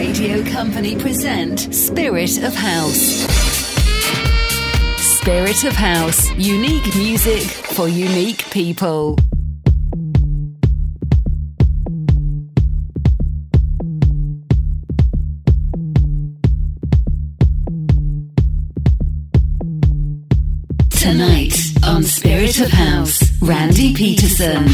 Radio Company present Spirit of House. Spirit of House, unique music for unique people. Tonight on Spirit of House, Randy Peterson.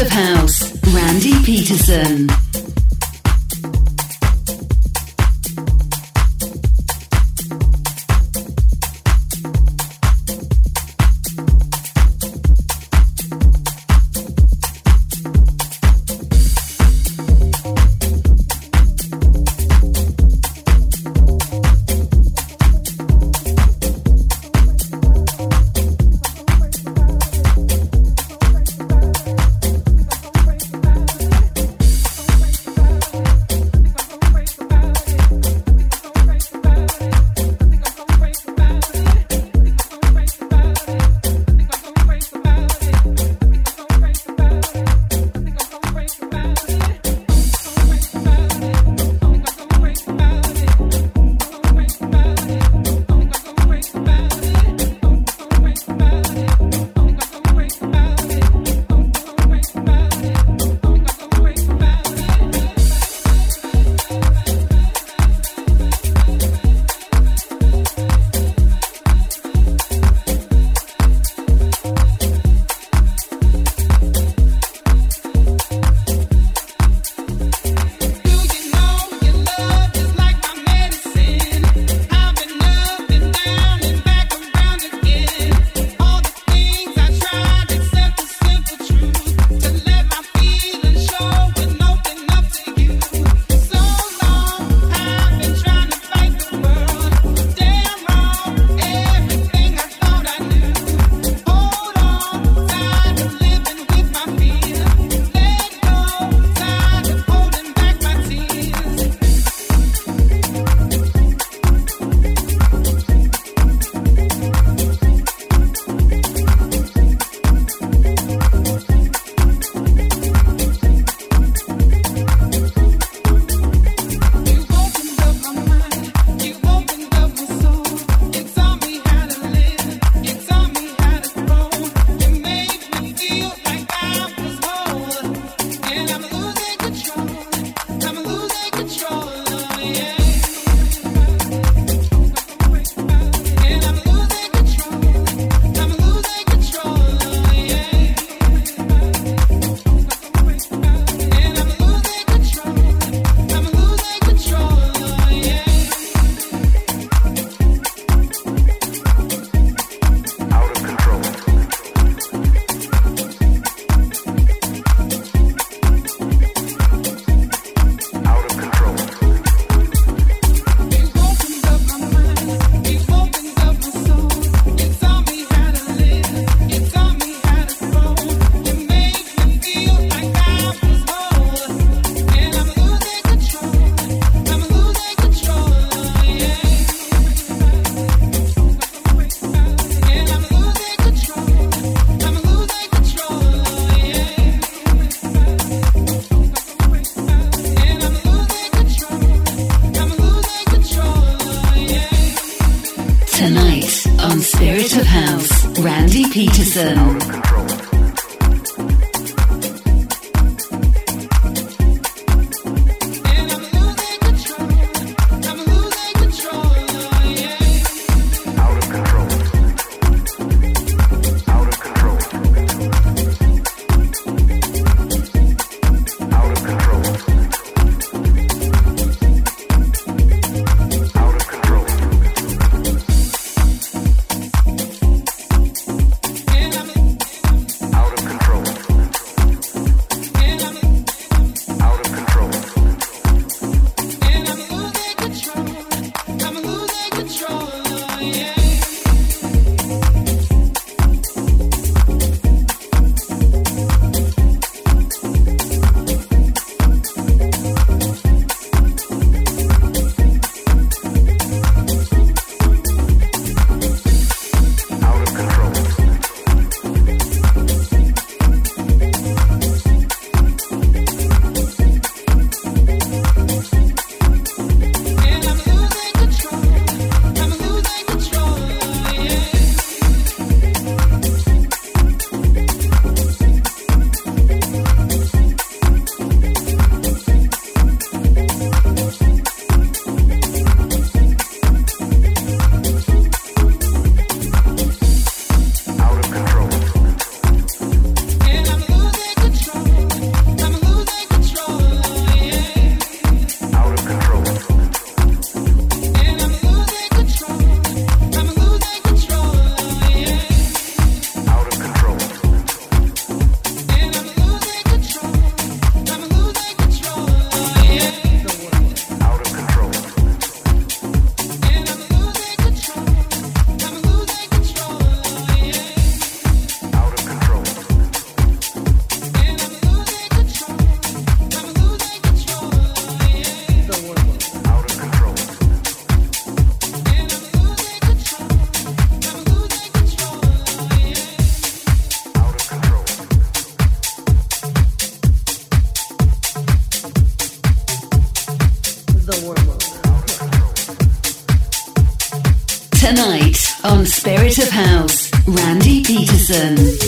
Of House, Randy Peterson. Randy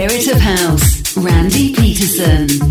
Spirit of House, Randy Peterson.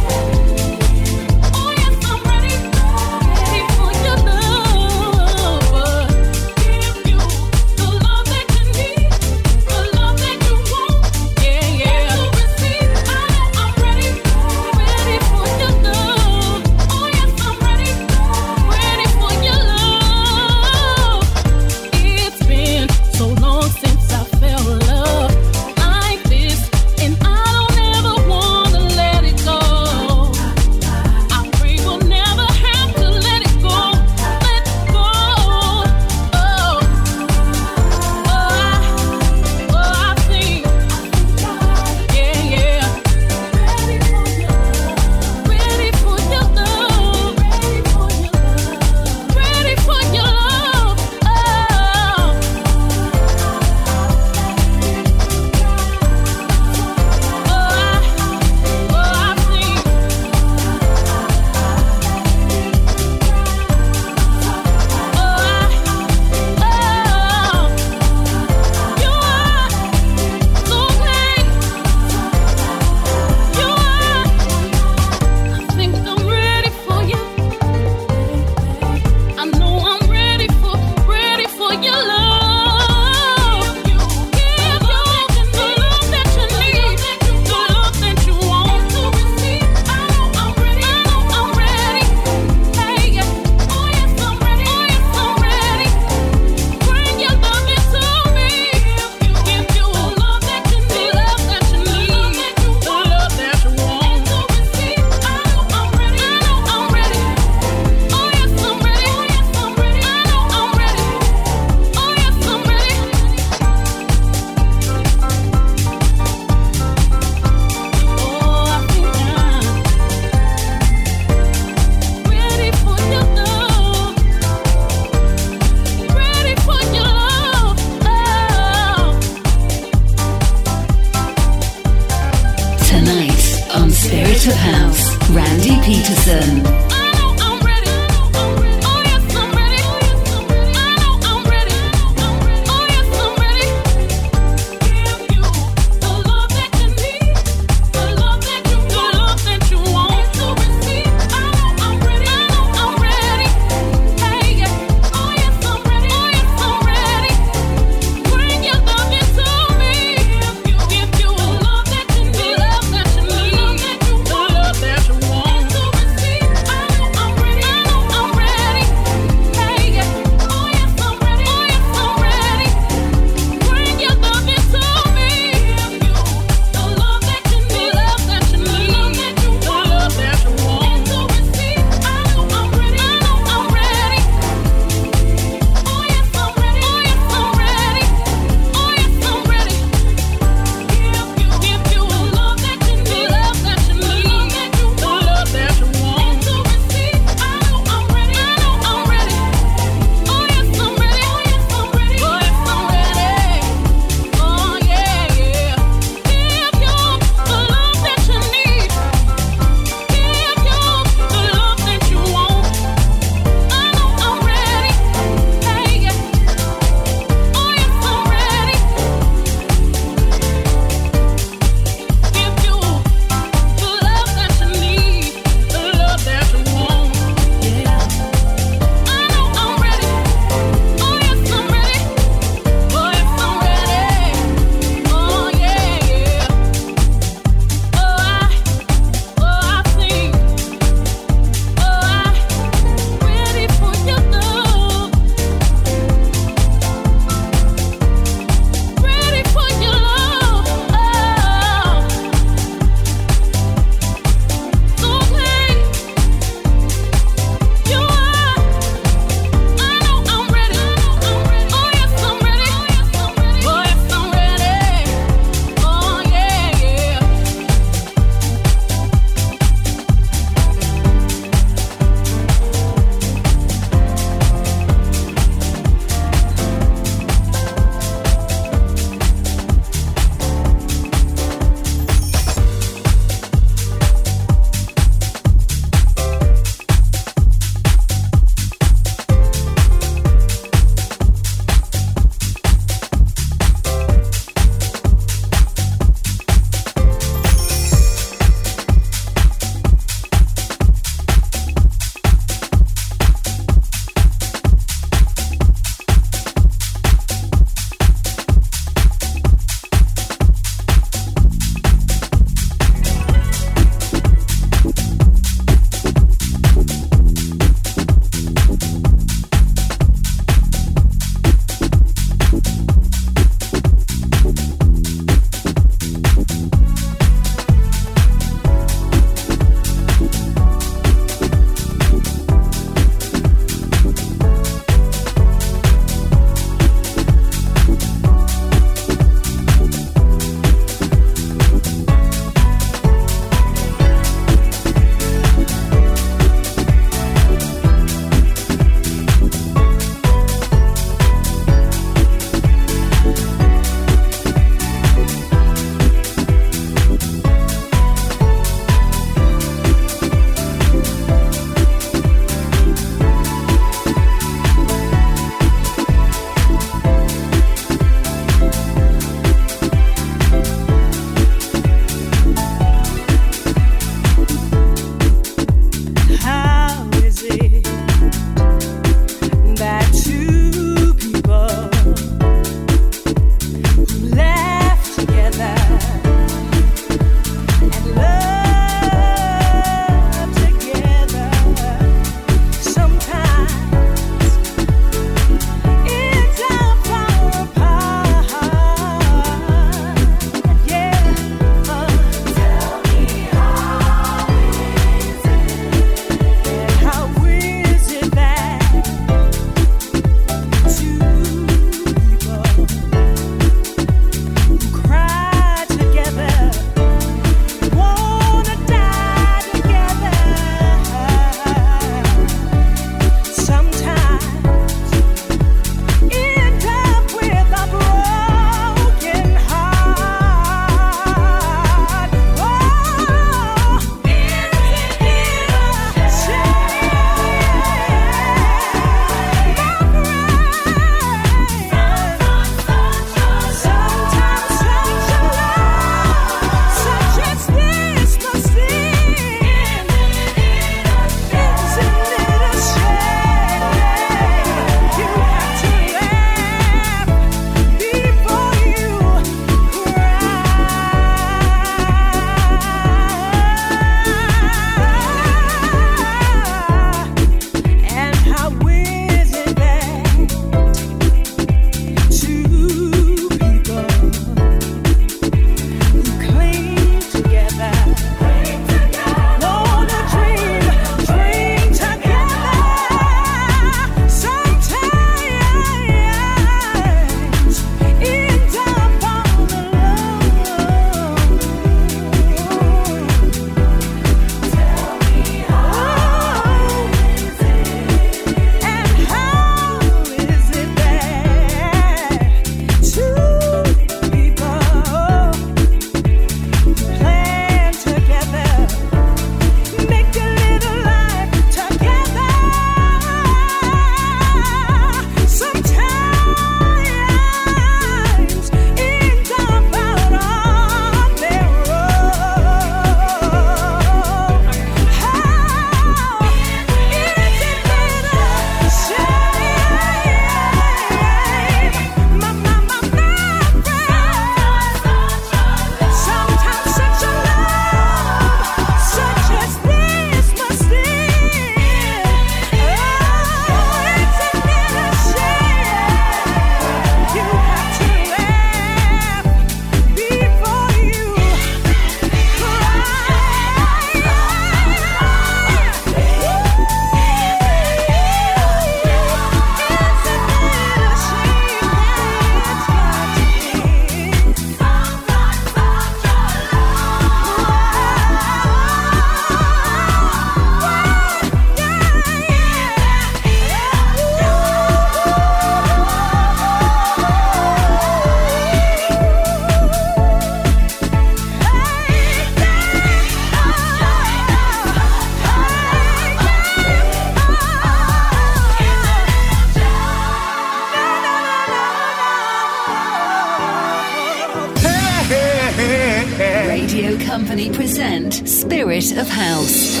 Spirit of House.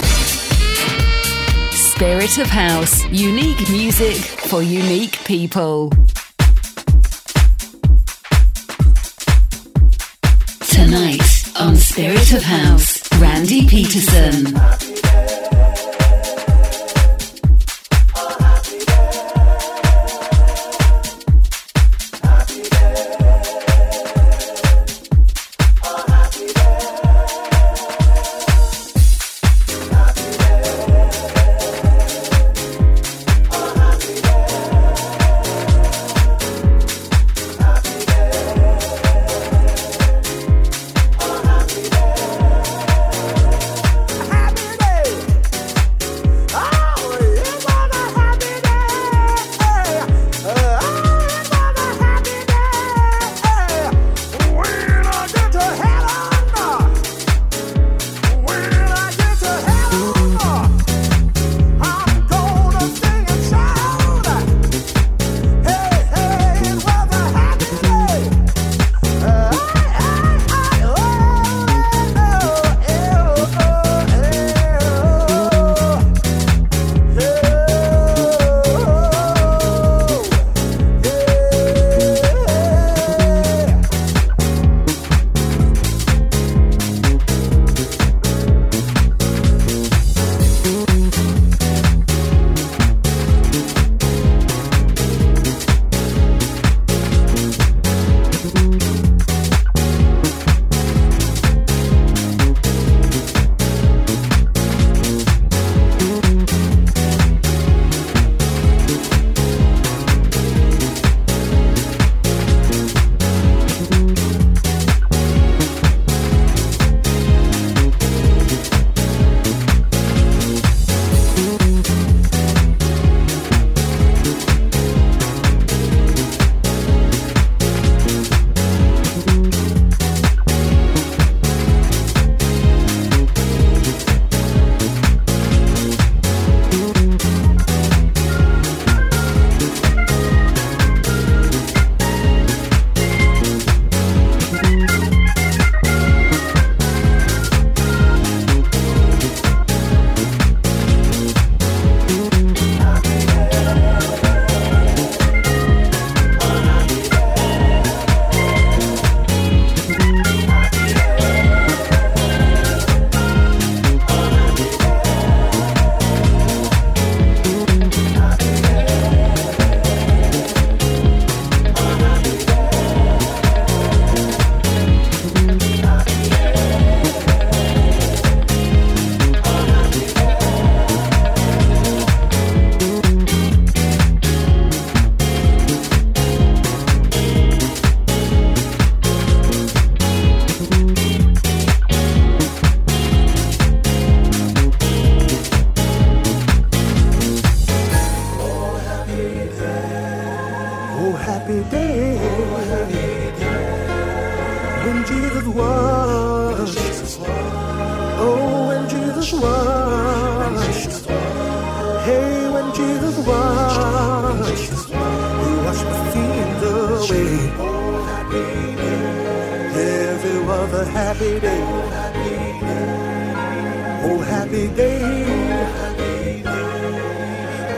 Spirit of House, unique music for unique people. Tonight on Spirit of House, Randy Peterson. happy day. Oh, happy day.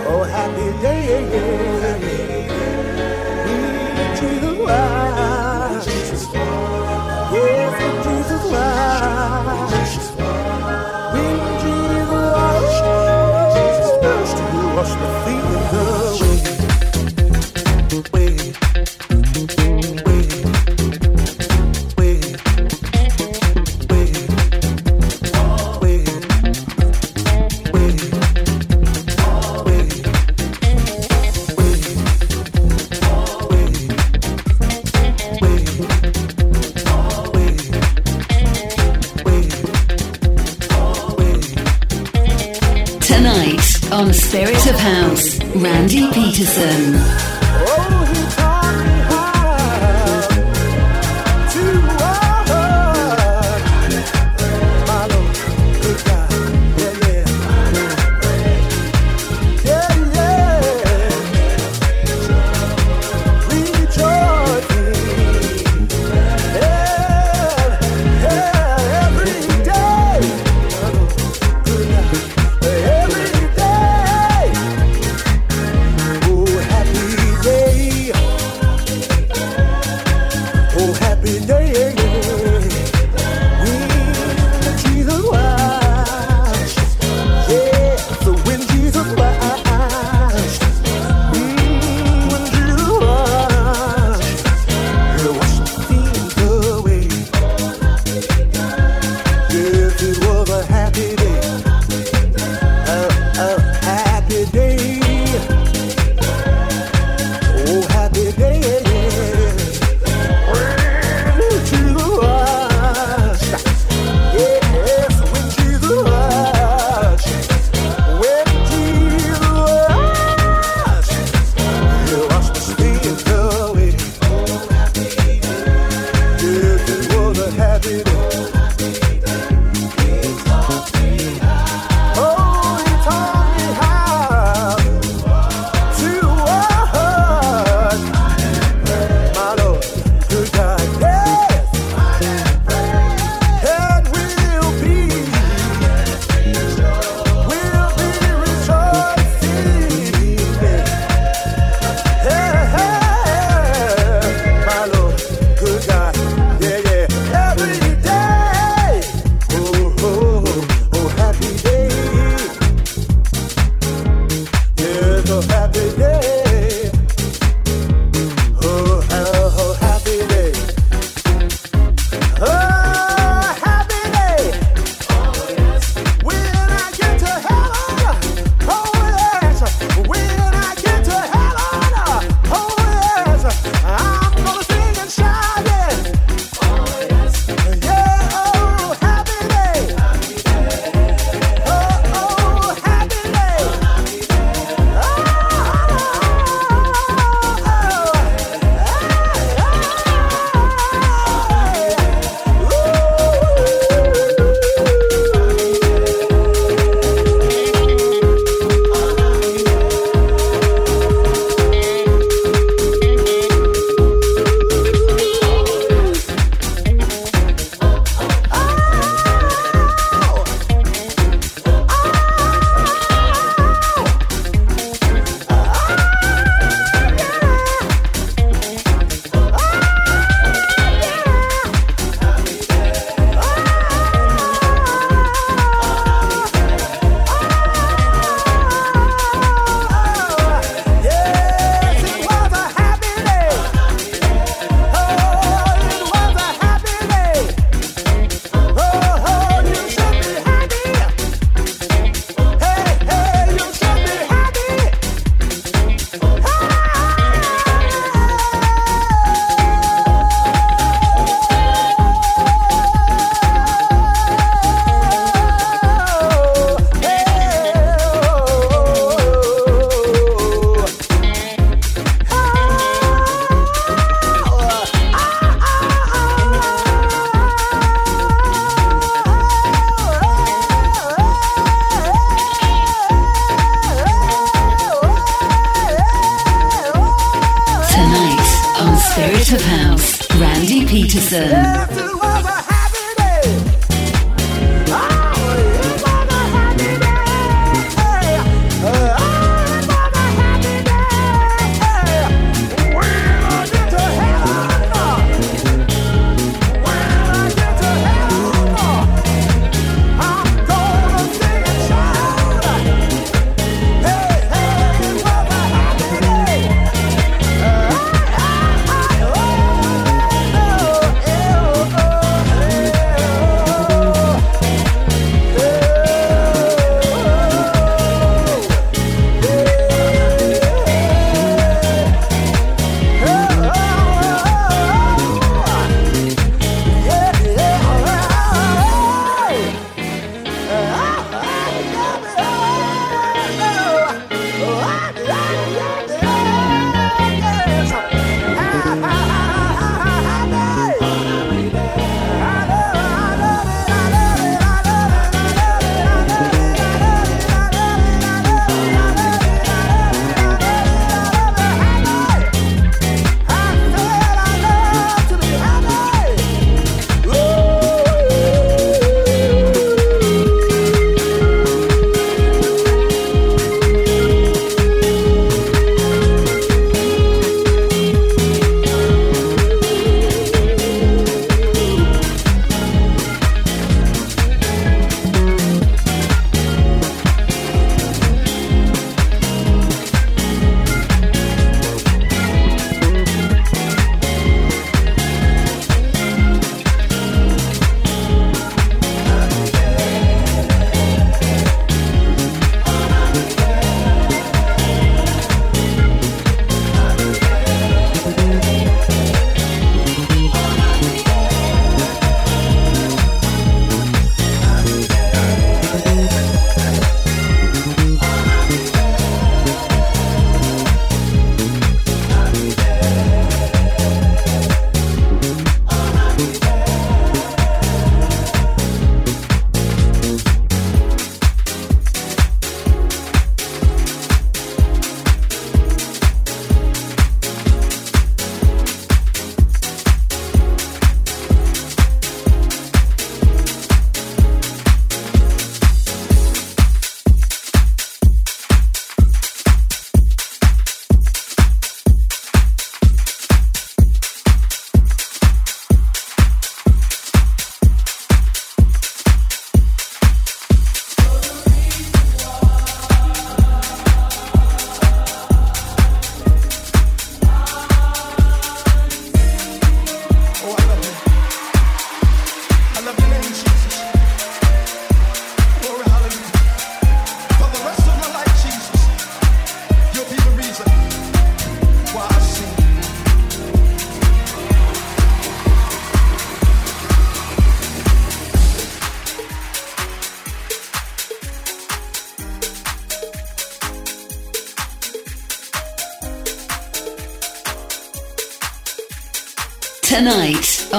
Oh, happy day.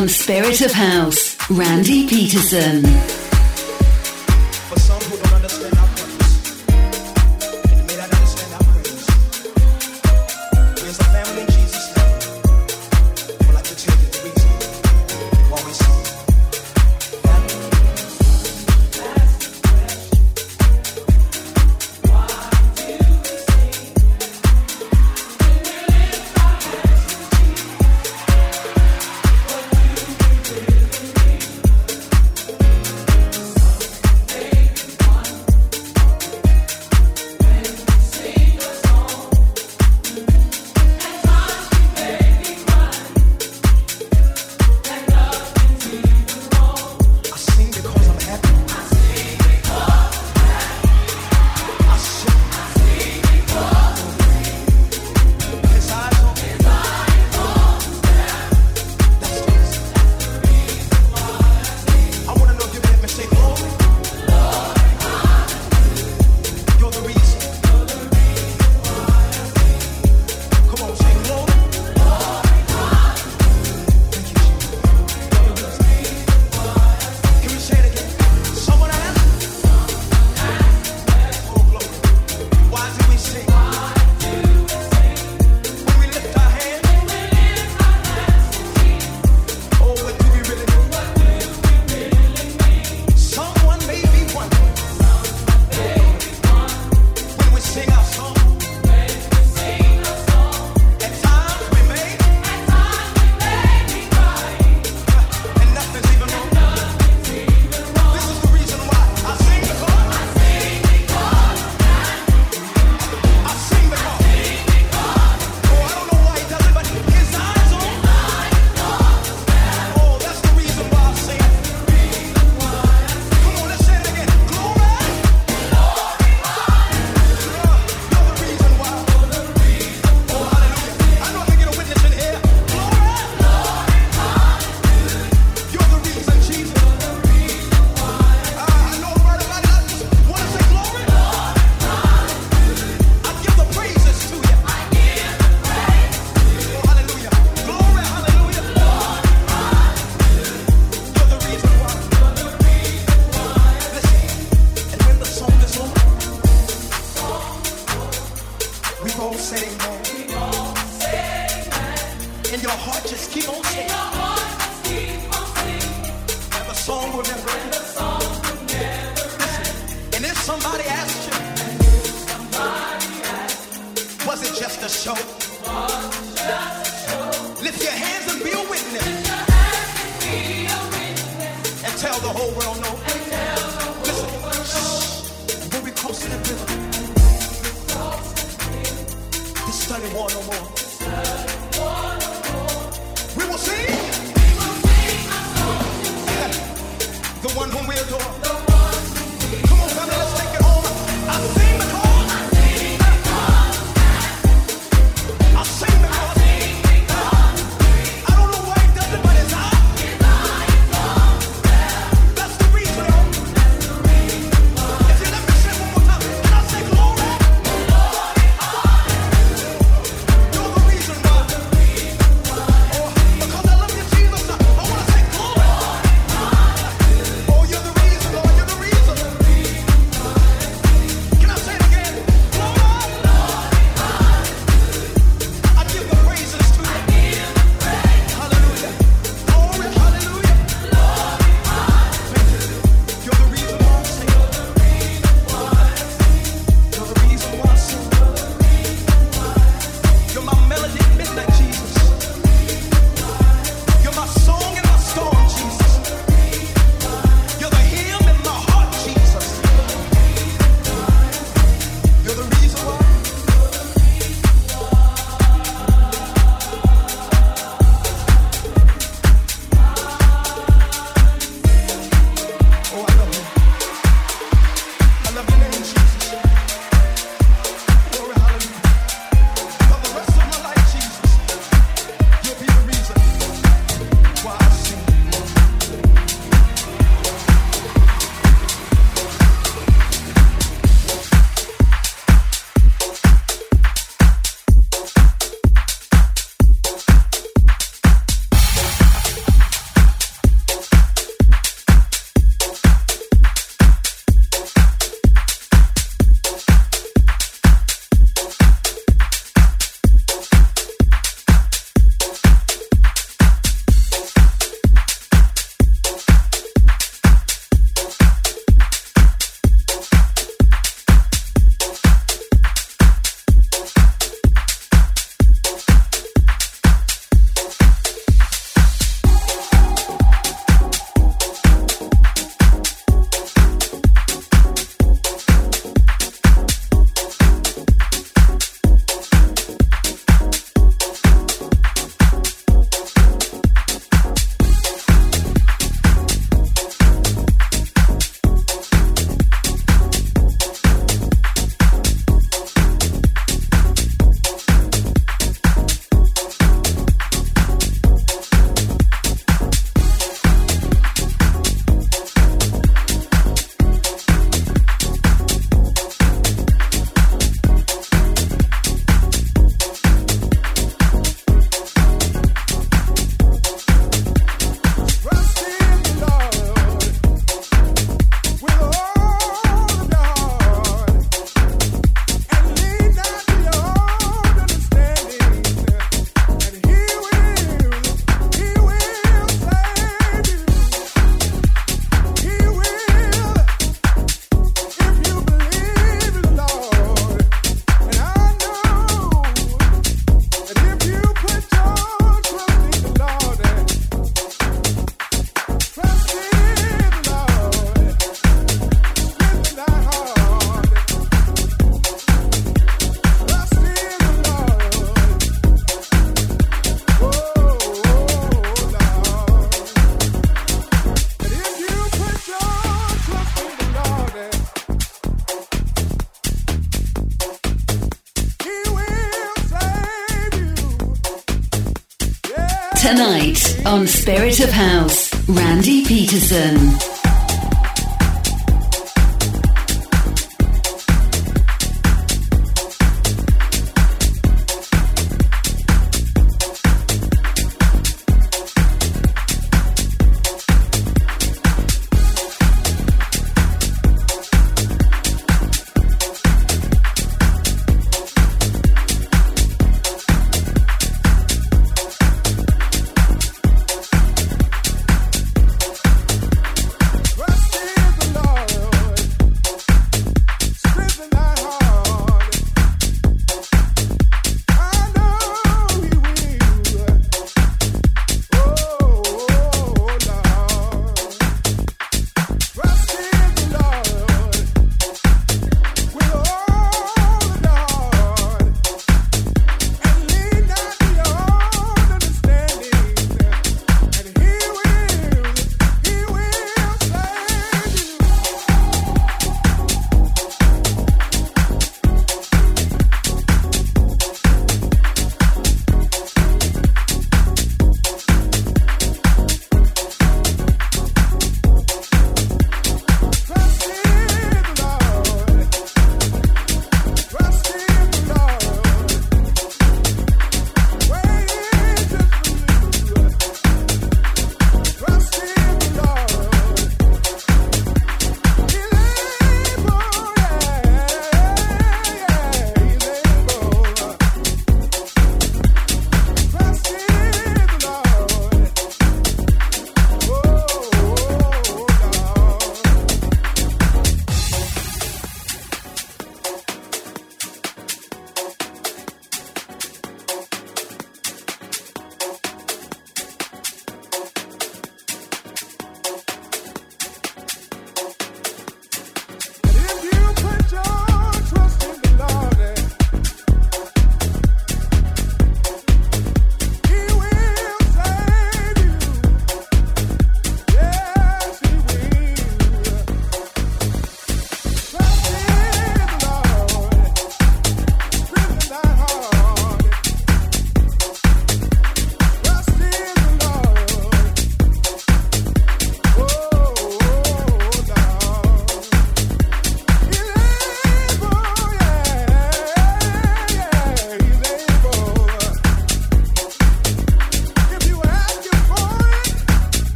On Spirit of House, Randy Peterson.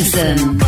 Peterson.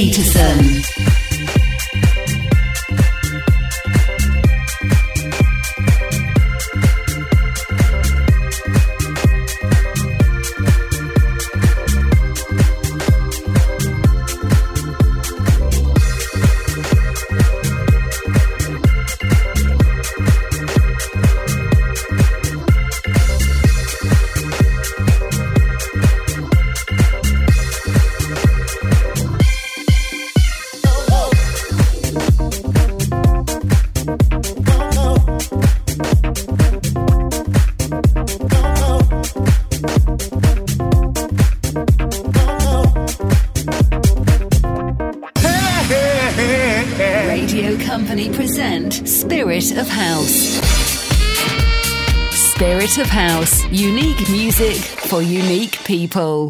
Peterson. People.